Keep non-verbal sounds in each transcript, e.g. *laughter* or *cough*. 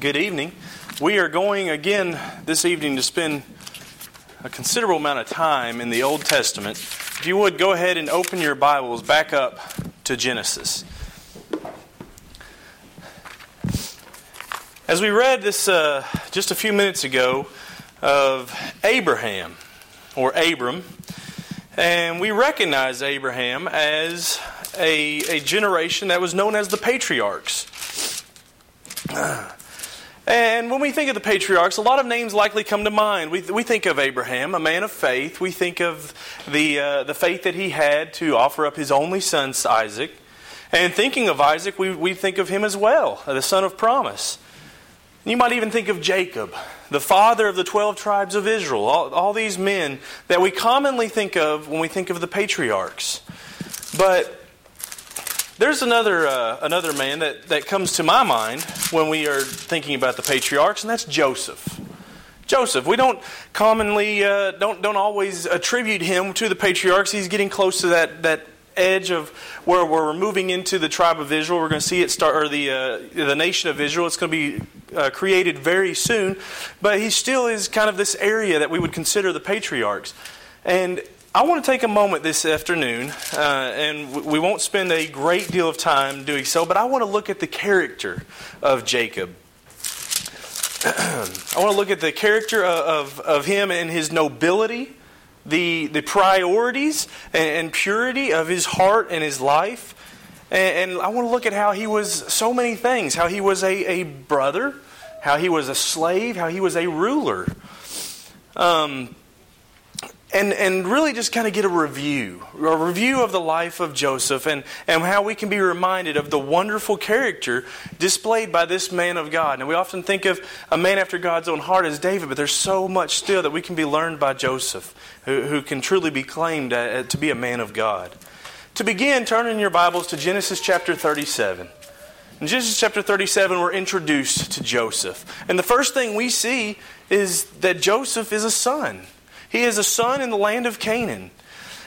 Good evening. We are going again this evening to spend a considerable amount of time in the Old Testament. If you would, go ahead and open your Bibles back up to Genesis. As we read this uh, just a few minutes ago of Abraham, or Abram, and we recognize Abraham as a, a generation that was known as the patriarchs. *clears throat* And when we think of the patriarchs, a lot of names likely come to mind. We, we think of Abraham, a man of faith. We think of the, uh, the faith that he had to offer up his only son, Isaac. And thinking of Isaac, we, we think of him as well, the son of promise. You might even think of Jacob, the father of the 12 tribes of Israel. All, all these men that we commonly think of when we think of the patriarchs. But there's another, uh, another man that, that comes to my mind when we are thinking about the patriarchs, and that's Joseph. Joseph. We don't commonly, uh, don't, don't always attribute him to the patriarchs. He's getting close to that, that edge of where we're moving into the tribe of Israel. We're going to see it start, or the, uh, the nation of Israel. It's going to be uh, created very soon. But he still is kind of this area that we would consider the patriarchs. And I want to take a moment this afternoon, uh, and we won't spend a great deal of time doing so, but I want to look at the character of Jacob. *clears throat* I want to look at the character of, of him and his nobility, the, the priorities and, and purity of his heart and his life. And, and, I want to look at how he was so many things how he was a, a brother, how he was a slave, how he was a ruler. Um, and, and really just kind of get a review, a review of the life of Joseph and, and how we can be reminded of the wonderful character displayed by this man of God. And we often think of a man after God's own heart as David, but there's so much still that we can be learned by Joseph, who, who can truly be claimed uh, to be a man of God. To begin, turn in your Bibles to Genesis chapter 37. In Genesis chapter 37, we're introduced to Joseph. And the first thing we see is that Joseph is a son. He is a son in the land of Canaan.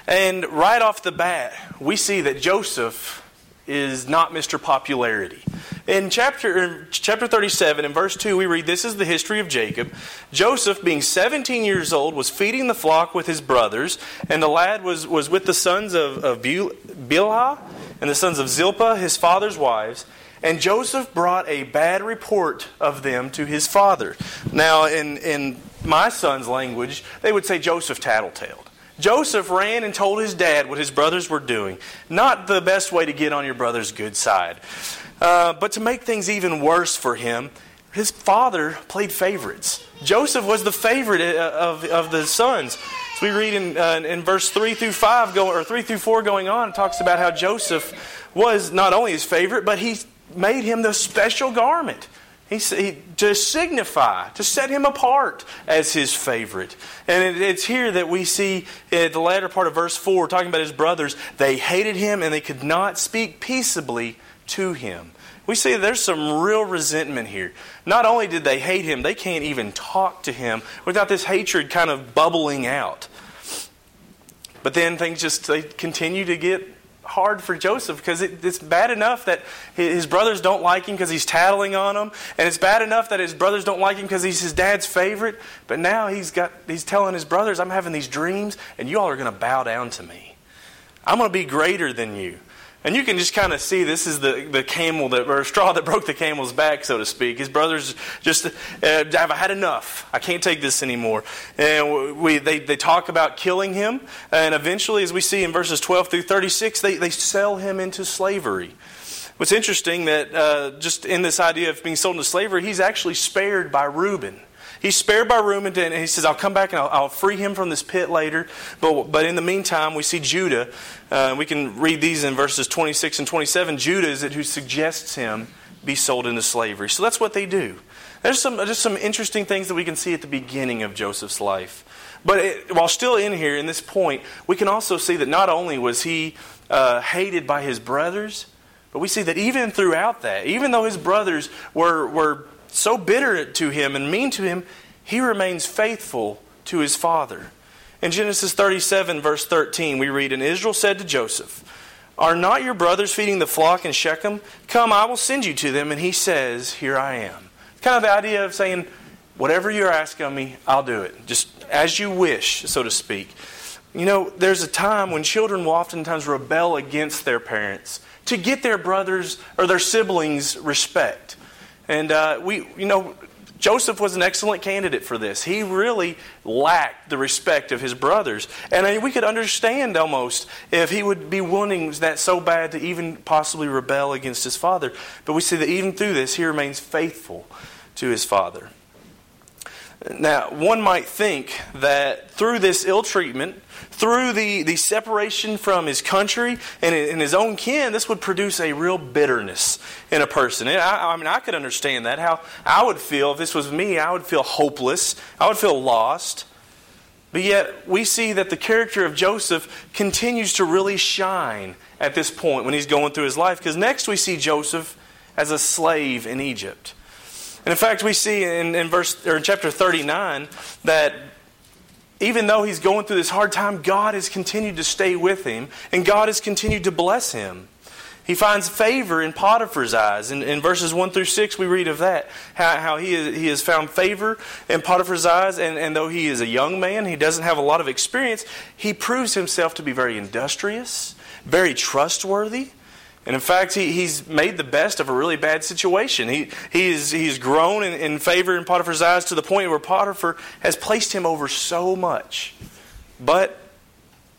And right off the bat, we see that Joseph is not Mr. Popularity. In chapter, chapter 37, in verse 2, we read this is the history of Jacob. Joseph, being 17 years old, was feeding the flock with his brothers, and the lad was, was with the sons of, of Bilhah and the sons of Zilpah, his father's wives. And Joseph brought a bad report of them to his father. Now, in, in my son's language, they would say Joseph tattletaled. Joseph ran and told his dad what his brothers were doing. Not the best way to get on your brother's good side. Uh, but to make things even worse for him, his father played favorites. Joseph was the favorite uh, of, of the sons. So we read in, uh, in verse 3 through 5, go, or 3 through 4 going on, it talks about how Joseph was not only his favorite, but he made him the special garment. He, he, to signify, to set him apart as his favorite. And it, it's here that we see the latter part of verse 4, talking about his brothers, they hated him and they could not speak peaceably to him. We see there's some real resentment here. Not only did they hate him, they can't even talk to him without this hatred kind of bubbling out. But then things just they continue to get hard for Joseph because it, it's bad enough that his brothers don't like him because he's tattling on them, and it's bad enough that his brothers don't like him because he's his dad's favorite. But now he's got he's telling his brothers, "I'm having these dreams, and you all are going to bow down to me. I'm going to be greater than you." And you can just kind of see this is the, the camel that, or straw that broke the camel's back, so to speak. His brothers just, uh, I've had enough. I can't take this anymore. And we, they, they talk about killing him. And eventually, as we see in verses 12 through 36, they, they sell him into slavery. What's interesting that uh, just in this idea of being sold into slavery, he's actually spared by Reuben. He's spared by Reuben, and he says, I'll come back and I'll, I'll, free him from this pit later. But, but in the meantime, we see Judah. Uh, we can read these in verses 26 and 27. Judah is it who suggests him be sold into slavery. So that's what they do. There's some, just some interesting things that we can see at the beginning of Joseph's life. But it, while still in here, in this point, we can also see that not only was he uh, hated by his brothers, but we see that even throughout that, even though his brothers were, were so bitter to him and mean to him, he remains faithful to his father. In Genesis 37, verse 13, we read, And Israel said to Joseph, Are not your brothers feeding the flock in Shechem? Come, I will send you to them. And he says, Here I am. Kind of the idea of saying, whatever you're asking of me, I'll do it. Just as you wish, so to speak. You know, there's a time when children will oftentimes rebel against their parents to get their brothers or their siblings respect. And uh, we, you know, Joseph was an excellent candidate for this. He really lacked the respect of his brothers. And I mean, we could understand almost if he would be wanting that so bad to even possibly rebel against his father. But we see that even through this, he remains faithful to his father. Now, one might think that through this ill treatment, through the, the separation from his country and, and his own kin, this would produce a real bitterness in a person. I, I mean, I could understand that. How I would feel if this was me, I would feel hopeless, I would feel lost. But yet, we see that the character of Joseph continues to really shine at this point when he's going through his life. Because next we see Joseph as a slave in Egypt. And in fact, we see in, in verse or in chapter 39 that even though he's going through this hard time, God has continued to stay with him, and God has continued to bless him. He finds favor in Potiphar's eyes. In, in verses 1 through 6, we read of that, how, how he, is, he has found favor in Potiphar's eyes, and, and though he is a young man, he doesn't have a lot of experience, he proves himself to be very industrious, very trustworthy, and in fact, he, he's made the best of a really bad situation. He, he's, he's grown in, in favor in Potiphar's eyes to the point where Potiphar has placed him over so much. But,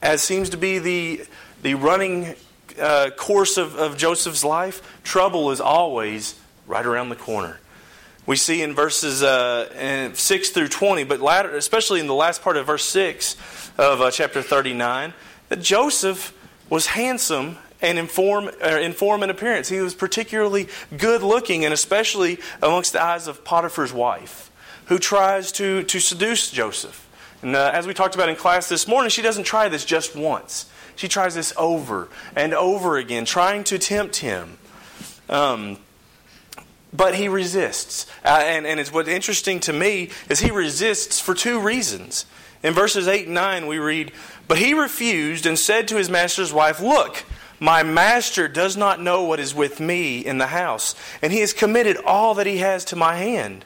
as seems to be the, the running uh, course of, of Joseph's life, trouble is always right around the corner. We see in verses uh, 6 through 20, but especially in the last part of verse 6 of uh, chapter 39, that Joseph was handsome and inform, uh, inform in appearance. He was particularly good looking, and especially amongst the eyes of Potiphar's wife, who tries to, to seduce Joseph. And uh, as we talked about in class this morning, she doesn't try this just once. She tries this over and over again, trying to tempt him. Um, but he resists. Uh, and, and it's what's interesting to me is he resists for two reasons. In verses 8 and 9, we read, But he refused and said to his master's wife, Look, my master does not know what is with me in the house, and he has committed all that he has to my hand.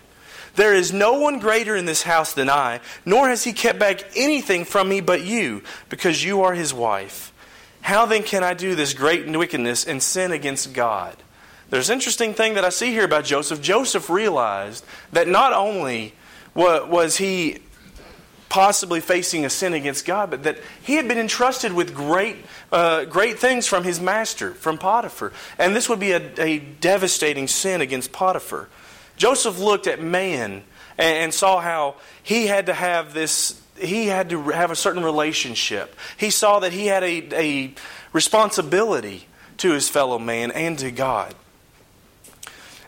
There is no one greater in this house than I, nor has he kept back anything from me but you, because you are his wife. How then can I do this great wickedness and sin against God? There's an interesting thing that I see here about Joseph. Joseph realized that not only was he possibly facing a sin against God, but that he had been entrusted with great, uh, great things from his master, from Potiphar. And this would be a, a devastating sin against Potiphar. Joseph looked at man and, and saw how he had to have this he had to have a certain relationship. He saw that he had a, a responsibility to his fellow man and to God.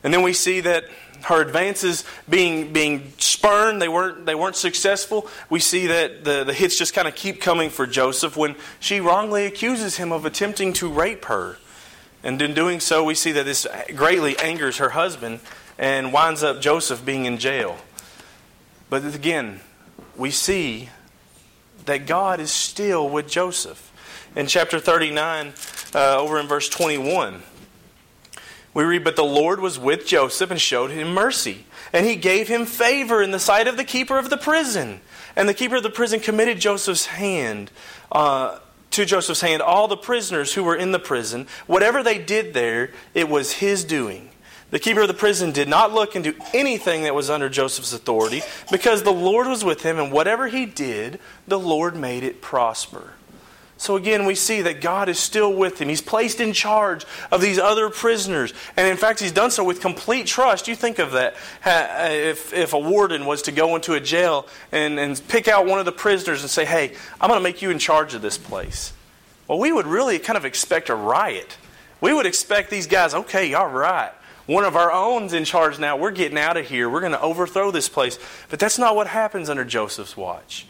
And then we see that her advances being being spurned, they weren't they weren't successful. We see that the, the hits just kind of keep coming for Joseph when she wrongly accuses him of attempting to rape her. And in doing so, we see that this greatly angers her husband and winds up Joseph being in jail. But again, we see that God is still with Joseph. In chapter 39, uh, over in verse 21, we read, But the Lord was with Joseph and showed him mercy, and he gave him favor in the sight of the keeper of the prison. And the keeper of the prison committed Joseph's hand. Uh, to Joseph's hand all the prisoners who were in the prison. Whatever they did there, it was his doing. The keeper of the prison did not look into anything that was under Joseph's authority because the Lord was with him, and whatever he did, the Lord made it prosper. So again, we see that God is still with him. He's placed in charge of these other prisoners. And in fact, he's done so with complete trust. You think of that. Uh, if, if a warden was to go into a jail and, and pick out one of the prisoners and say, hey, I'm going to make you in charge of this place. Well, we would really kind of expect a riot. We would expect these guys, okay, all right. One of our own's in charge now. We're getting out of here. We're going to overthrow this place. But that's not what happens under Joseph's watch.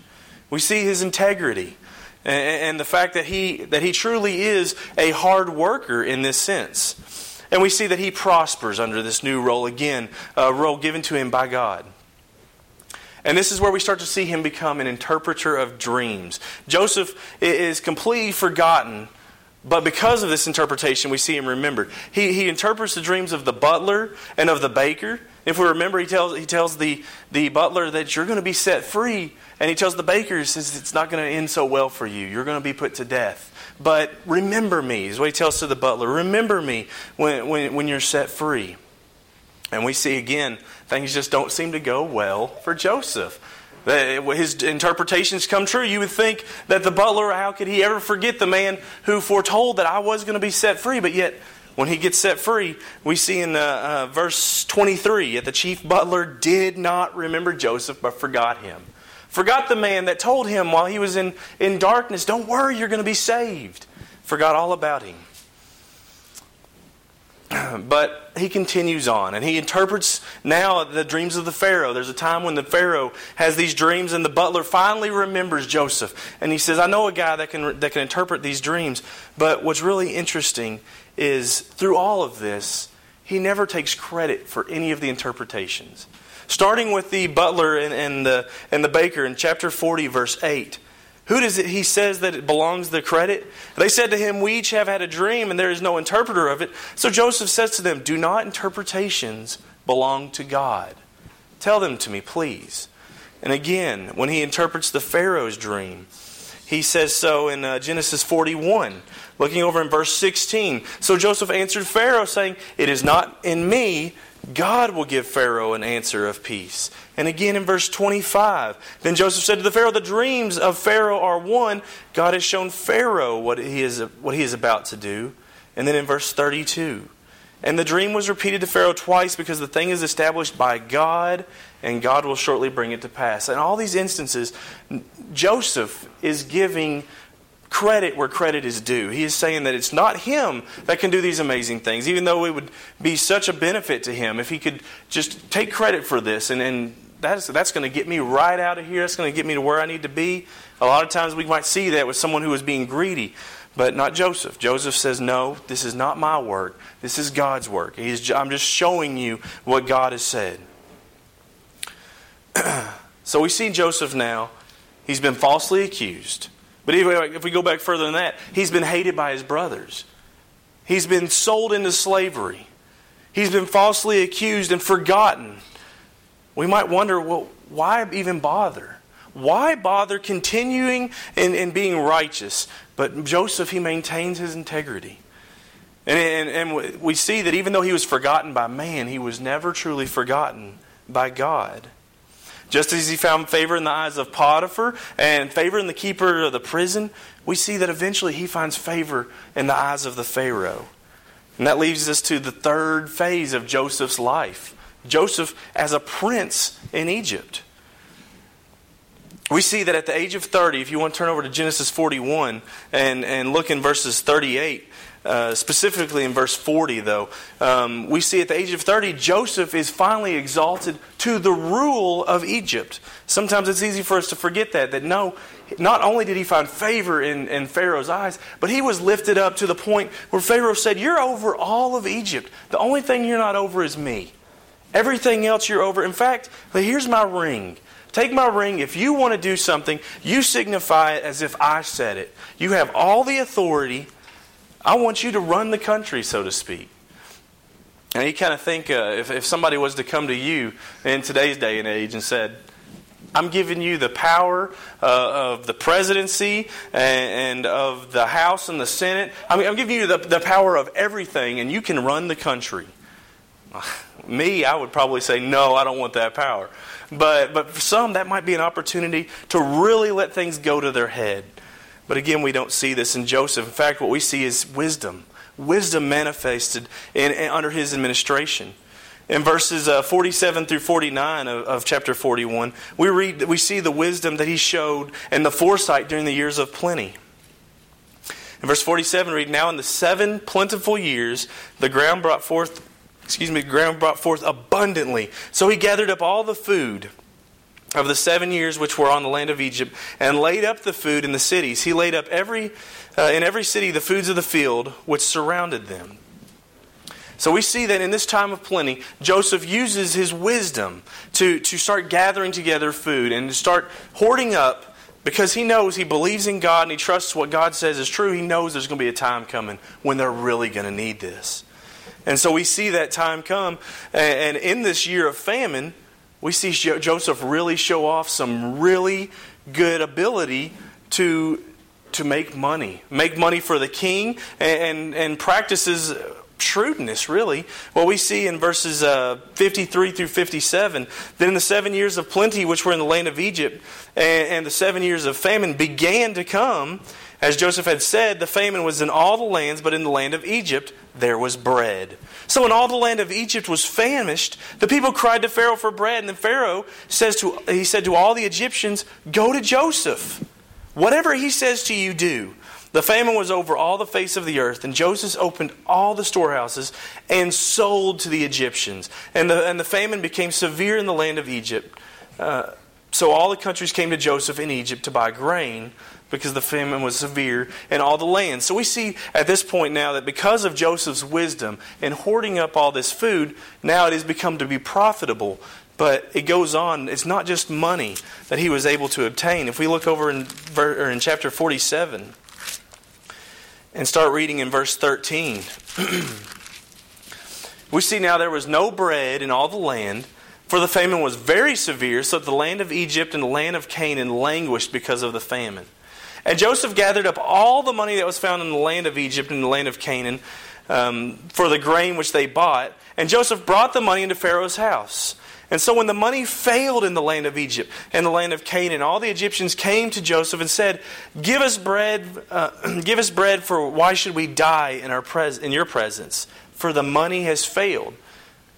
We see his integrity and the fact that he, that he truly is a hard worker in this sense. And we see that he prospers under this new role again, a role given to him by God. And this is where we start to see him become an interpreter of dreams. Joseph is completely forgotten, but because of this interpretation, we see him remembered. He, he interprets the dreams of the butler and of the baker. If we remember, he tells, he tells the, the butler that you're going to be set free. And he tells the baker, he says, it's not going to end so well for you. You're going to be put to death. But remember me, is what he tells to the butler. Remember me when, when, when you're set free. And we see again, things just don't seem to go well for Joseph. His interpretations come true. You would think that the butler, how could he ever forget the man who foretold that I was going to be set free? But yet, when he gets set free, we see in uh, uh, verse 23 that the chief butler did not remember Joseph, but forgot him. Forgot the man that told him while he was in, in darkness, Don't worry, you're going to be saved. Forgot all about him. *clears throat* But he continues on and he interprets now the dreams of the Pharaoh. There's a time when the Pharaoh has these dreams and the butler finally remembers Joseph. And he says, I know a guy that can, that can interpret these dreams. But what's really interesting is through all of this, he never takes credit for any of the interpretations. Starting with the butler and, and, the, and the baker in chapter 40, verse 8. Who does it, he says that it belongs the credit? They said to him, We each have had a dream, and there is no interpreter of it. So Joseph says to them, Do not interpretations belong to God? Tell them to me, please. And again, when he interprets the Pharaoh's dream, he says so in uh, Genesis 41, looking over in verse 16. So Joseph answered Pharaoh, saying, It is not in me God will give Pharaoh an answer of peace. And again in verse 25, then Joseph said to the Pharaoh, The dreams of Pharaoh are one. God has shown Pharaoh what he is, what he is about to do. And then in verse 32, and the dream was repeated to Pharaoh twice because the thing is established by God, and God will shortly bring it to pass. In all these instances, Joseph is giving credit where credit is due. He is saying that it's not him that can do these amazing things, even though it would be such a benefit to him if he could just take credit for this. And, and that's, that's going to get me right out of here. That's going to get me to where I need to be. A lot of times we might see that with someone who is being greedy, but not Joseph. Joseph says, No, this is not my work. This is God's work. He's, I'm just showing you what God has said. *clears throat* so we see Joseph now. He's been falsely accused. But if we go back further than that, he's been hated by his brothers. He's been sold into slavery. He's been falsely accused and forgotten. We might wonder, well, why even bother? Why bother continuing and, and being righteous? But Joseph, he maintains his integrity. And, and, and we see that even though he was forgotten by man, he was never truly forgotten by God. Just as he found favor in the eyes of Potiphar and favor in the keeper of the prison, we see that eventually he finds favor in the eyes of the Pharaoh. And that leads us to the third phase of Joseph's life Joseph as a prince in Egypt. We see that at the age of 30, if you want to turn over to Genesis 41 and, and look in verses 38, uh, specifically in verse 40, though, um, we see at the age of 30, Joseph is finally exalted to the rule of Egypt. Sometimes it's easy for us to forget that, that no, not only did he find favor in, in Pharaoh's eyes, but he was lifted up to the point where Pharaoh said, You're over all of Egypt. The only thing you're not over is me. Everything else you're over. In fact, here's my ring. Take my ring. If you want to do something, you signify it as if I said it. You have all the authority I want you to run the country, so to speak. And you kind of think uh, if, if somebody was to come to you in today's day and age and said, I'm giving you the power uh, of the presidency and, and, of the House and the Senate. I mean, I'm giving you the, the power of everything, and you can run the country. *laughs* Me, I would probably say, no, I don't want that power. But, but for some, that might be an opportunity to really let things go to their head. But again, we don't see this in Joseph. In fact, what we see is wisdom. Wisdom manifested in, in under his administration. In verses uh, 47 through 49 of, of, chapter 41, we read we see the wisdom that he showed and the foresight during the years of plenty. In verse 47, read, Now in the seven plentiful years, the ground brought forth, excuse me, ground brought forth abundantly. So he gathered up all the food of the seven years which were on the land of Egypt, and laid up the food in the cities. He laid up every uh, in every city the foods of the field which surrounded them. So we see that in this time of plenty, Joseph uses his wisdom to, to start gathering together food and to start hoarding up because he knows he believes in God and he trusts what God says is true. He knows there's going to be a time coming when they're really going to need this. And so we see that time come. And in this year of famine, we see Joseph really show off some really good ability to, to make money. Make money for the king and, and, practices shrewdness, really. What we see in verses uh, 53 through 57 then in the seven years of plenty which were in the land of Egypt, and, and the seven years of famine began to come, as Joseph had said, the famine was in all the lands, but in the land of Egypt there was bread. So when all the land of Egypt was famished, the people cried to Pharaoh for bread, and then Pharaoh says to he said to all the Egyptians, "Go to Joseph. Whatever he says to you, do." The famine was over all the face of the earth, and Joseph opened all the storehouses and sold to the Egyptians. And the, and the famine became severe in the land of Egypt. Uh, so all the countries came to Joseph in Egypt to buy grain because the famine was severe in all the land. So we see at this point now that because of Joseph's wisdom in hoarding up all this food, now it has become to be profitable. But it goes on, it's not just money that he was able to obtain. If we look over in, in chapter 47 and start reading in verse 13, *clears throat* we see now there was no bread in all the land. For the famine was very severe, so that the land of Egypt and the land of Canaan languished because of the famine. And Joseph gathered up all the money that was found in the land of Egypt and the land of Canaan um, for the grain which they bought. And Joseph brought the money into Pharaoh's house. And so when the money failed in the land of Egypt and the land of Canaan, all the Egyptians came to Joseph and said, "Give us bread, uh, *clears throat* give us bread, for why should we die in our pres- in your presence? For the money has failed."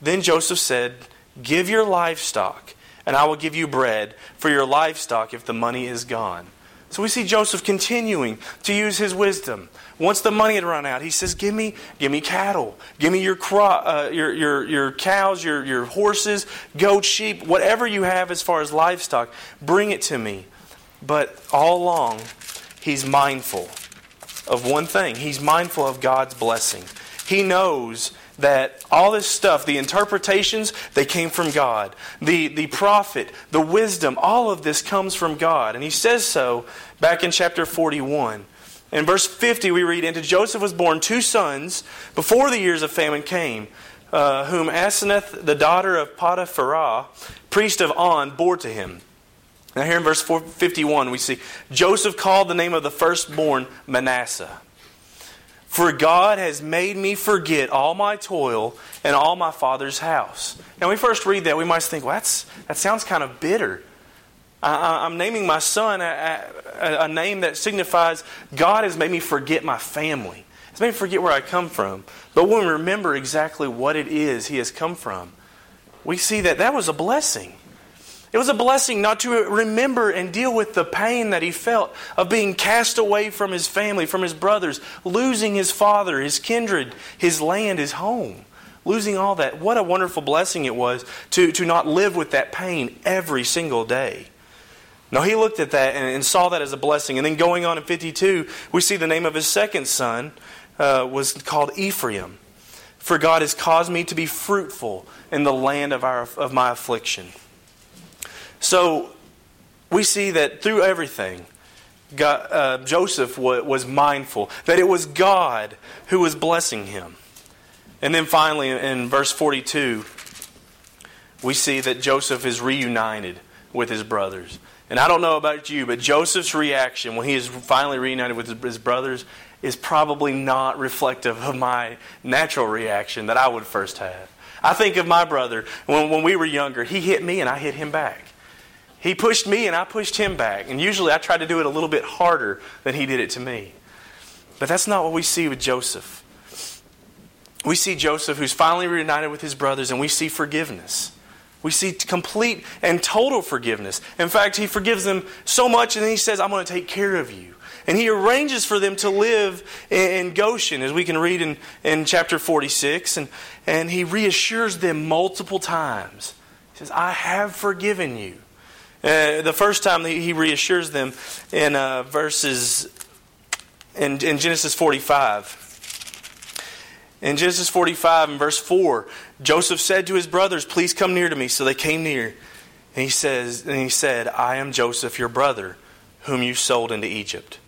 Then Joseph said, "Give your livestock, and I will give you bread for your livestock if the money is gone." So we see Joseph continuing to use his wisdom. Once the money had run out, he says, "Give me, give me cattle, give me your uh, your, your your cows, your your horses, goats, sheep, whatever you have as far as livestock, bring it to me." But all along, he's mindful of one thing. He's mindful of God's blessing. He knows that all this stuff, the interpretations, they came from God. The, the prophet, the wisdom, all of this comes from God. And he says so back in chapter 41. In verse 50, we read, And to Joseph was born two sons before the years of famine came, uh, whom Asenath, the daughter of Poti-Pherah, priest of On, bore to him. Now, here in verse 51, we see Joseph called the name of the firstborn Manasseh. For God has made me forget all my toil and all my father's house. Now, we first read that, we might think, well, that's, that sounds kind of bitter. I, am naming my son a, a, a, name that signifies God has made me forget my family. It's made me forget where I come from. But when we remember exactly what it is he has come from, we see that that was a blessing. It was a blessing not to remember and deal with the pain that he felt of being cast away from his family, from his brothers, losing his father, his kindred, his land, his home, losing all that. What a wonderful blessing it was to, to not live with that pain every single day. Now, he looked at that and, and saw that as a blessing. And then going on in 52, we see the name of his second son uh, was called Ephraim. For God has caused me to be fruitful in the land of, our, of my affliction. So we see that through everything, God, uh, Joseph was, was mindful that it was God who was blessing him. And then finally, in verse 42, we see that Joseph is reunited with his brothers. And I don't know about you, but Joseph's reaction when he is finally reunited with his brothers is probably not reflective of my natural reaction that I would first have. I think of my brother when, when we were younger, he hit me and I hit him back. He pushed me and I pushed him back. And usually I try to do it a little bit harder than he did it to me. But that's not what we see with Joseph. We see Joseph who's finally reunited with his brothers, and we see forgiveness. We see complete and total forgiveness. In fact, he forgives them so much, and then he says, I'm going to take care of you. And he arranges for them to live in Goshen, as we can read in, in chapter 46. And, and he reassures them multiple times. He says, I have forgiven you. Uh, the first time that he reassures them in uh, verses in, in Genesis 45. In Genesis 45 and verse 4, Joseph said to his brothers, Please come near to me. So they came near. And he says, and he said, I am Joseph, your brother, whom you sold into Egypt.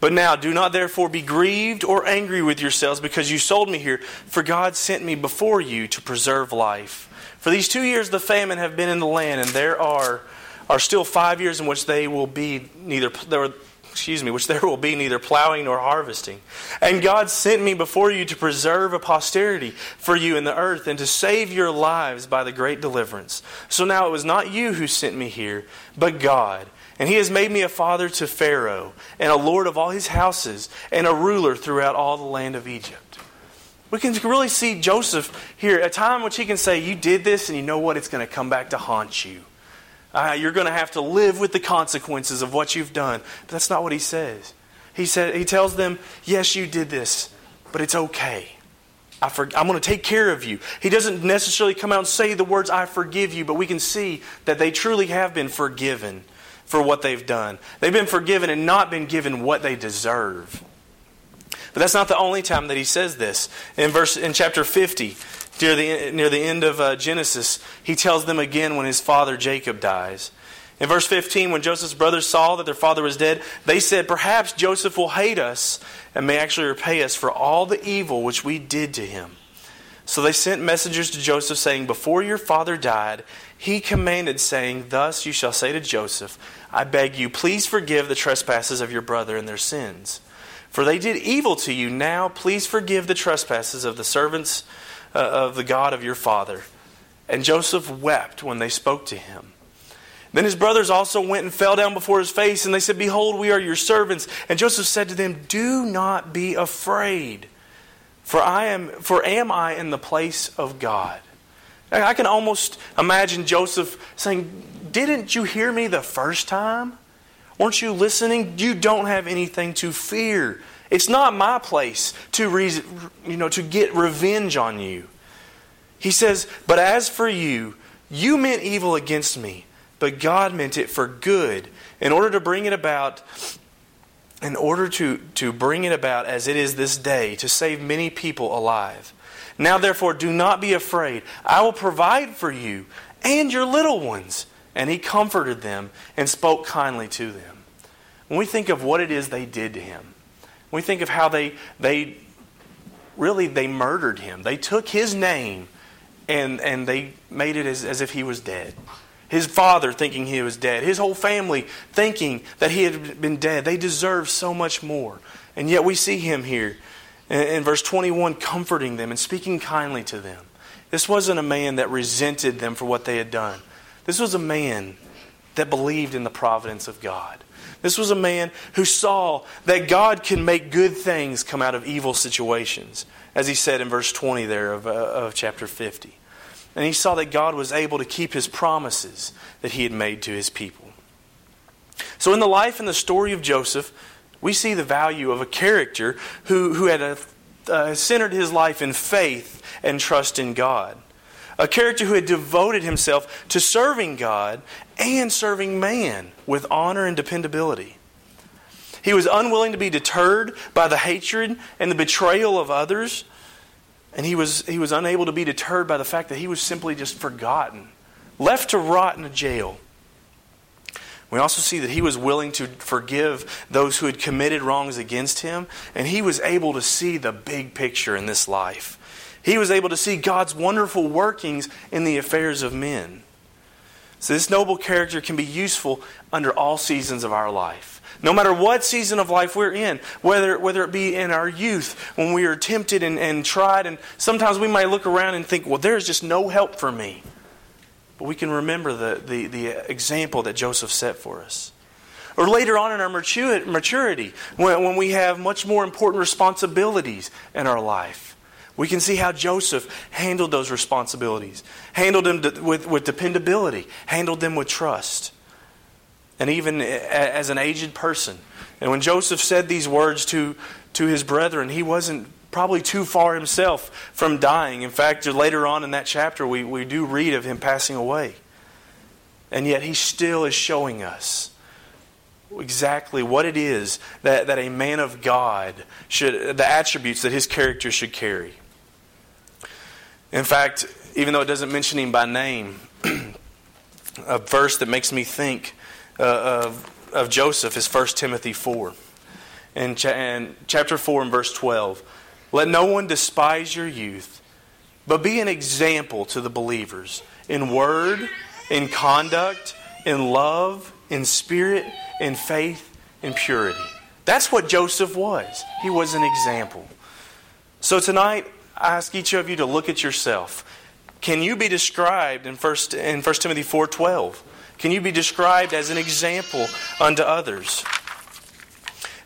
But now, do not therefore be grieved or angry with yourselves because you sold me here, for God sent me before you to preserve life. For these two years the famine have been in the land, and there are, are still five years in which they will be neither there, excuse me, which there will be neither plowing nor harvesting. And God sent me before you to preserve a posterity for you in the earth and to save your lives by the great deliverance. So now it was not you who sent me here, but God. And he has made me a father to Pharaoh, and a lord of all his houses, and a ruler throughout all the land of Egypt. We can really see Joseph here, a time which he can say, You did this, and you know what? It's going to come back to haunt you. Uh, you're going to have to live with the consequences of what you've done. But that's not what he says. He, said, he tells them, Yes, you did this, but it's okay. I I'm going to take care of you. He doesn't necessarily come out and say the words, I forgive you, but we can see that they truly have been forgiven for what they've done. They've been forgiven and not been given what they deserve. But that's not the only time that he says this. In verse in chapter 50, near the, near the end of uh, Genesis, he tells them again when his father Jacob dies. In verse 15, when Joseph's brothers saw that their father was dead, they said, Perhaps Joseph will hate us and may actually repay us for all the evil which we did to him. So they sent messengers to Joseph, saying, Before your father died, he commanded, saying, Thus you shall say to Joseph, I beg you, please forgive the trespasses of your brother and their sins. For they did evil to you. Now please forgive the trespasses of the servants Uh, of the God of your father. And Joseph wept when they spoke to him. Then his brothers also went and fell down before his face, and they said, Behold, we are your servants. And Joseph said to them, Do not be afraid, for I am for am I in the place of God? I can almost imagine Joseph saying, Didn't you hear me the first time? Weren't you listening? You don't have anything to fear. It's not my place to, re- you know, to get revenge on you. He says, But as for you, you meant evil against me, but God meant it for good, in order to bring it about in order to, to bring it about as it is this day, to save many people alive. Now, therefore, do not be afraid. I will provide for you and your little ones. And he comforted them and spoke kindly to them. When we think of what it is they did to him, we think of how they, they really they murdered him. They took his name and, and they made it as, as if he was dead. His father thinking he was dead. His whole family thinking that he had been dead. They deserve so much more. And yet we see him here in verse 21 comforting them and speaking kindly to them. This wasn't a man that resented them for what they had done. This was a man that believed in the providence of God. This was a man who saw that God can make good things come out of evil situations, as he said in verse 20 there of, uh, of chapter 50. And he saw that God was able to keep his promises that he had made to his people. So, in the life and the story of Joseph, we see the value of a character who, who had a, uh, centered his life in faith and trust in God. A character who had devoted himself to serving God and serving man with honor and dependability. He was unwilling to be deterred by the hatred and the betrayal of others. And he was, he was unable to be deterred by the fact that he was simply just forgotten, left to rot in a jail. We also see that he was willing to forgive those who had committed wrongs against him, and he was able to see the big picture in this life. He was able to see God's wonderful workings in the affairs of men. So, this noble character can be useful under all seasons of our life. No matter what season of life we're in, whether, whether it be in our youth, when we are tempted and, and tried, and sometimes we might look around and think, well, there's just no help for me. But we can remember the, the, the example that Joseph set for us. Or later on in our maturity, when, when we have much more important responsibilities in our life. We can see how Joseph handled those responsibilities, handled them with, with dependability, handled them with trust. And even as an aged person. And when Joseph said these words to, to his brethren, he wasn't probably too far himself from dying. In fact, later on in that chapter, we, we do read of him passing away. And yet, he still is showing us exactly what it is that, that a man of God should, the attributes that his character should carry. In fact, even though it doesn't mention him by name, *clears throat* a verse that makes me think uh, of, of Joseph is 1 Timothy 4. And, cha- in chapter 4 and verse 12. Let no one despise your youth, but be an example to the believers in word, in conduct, in love, in spirit, in faith, in purity. That's what Joseph was. He was an example. So tonight, I ask each of you to look at yourself. Can you be described in 1, in 1 Timothy 4.12? Can you be described as an example unto others?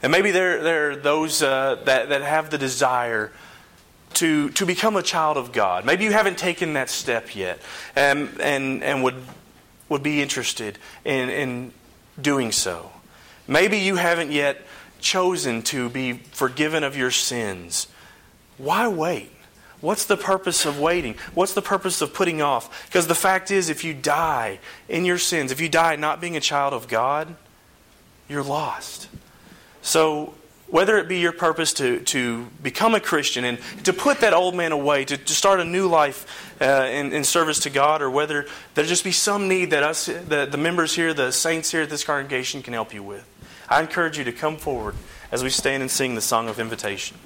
And maybe there, there are those uh, that, that have the desire to, to become a child of God. Maybe you haven't taken that step yet and, and, and would, would be interested in, in doing so. Maybe you haven't yet chosen to be forgiven of your sins. Why wait? What's the purpose of waiting? What's the purpose of putting off? Because the fact is, if you die in your sins, if you die not being a child of God, you're lost. So, whether it be your purpose to, to become a Christian and to put that old man away, to, to start a new life uh, in, in service to God, or whether there just be some need that us, the, the members here, the saints here at this congregation can help you with, I encourage you to come forward as we stand and sing the song of invitation.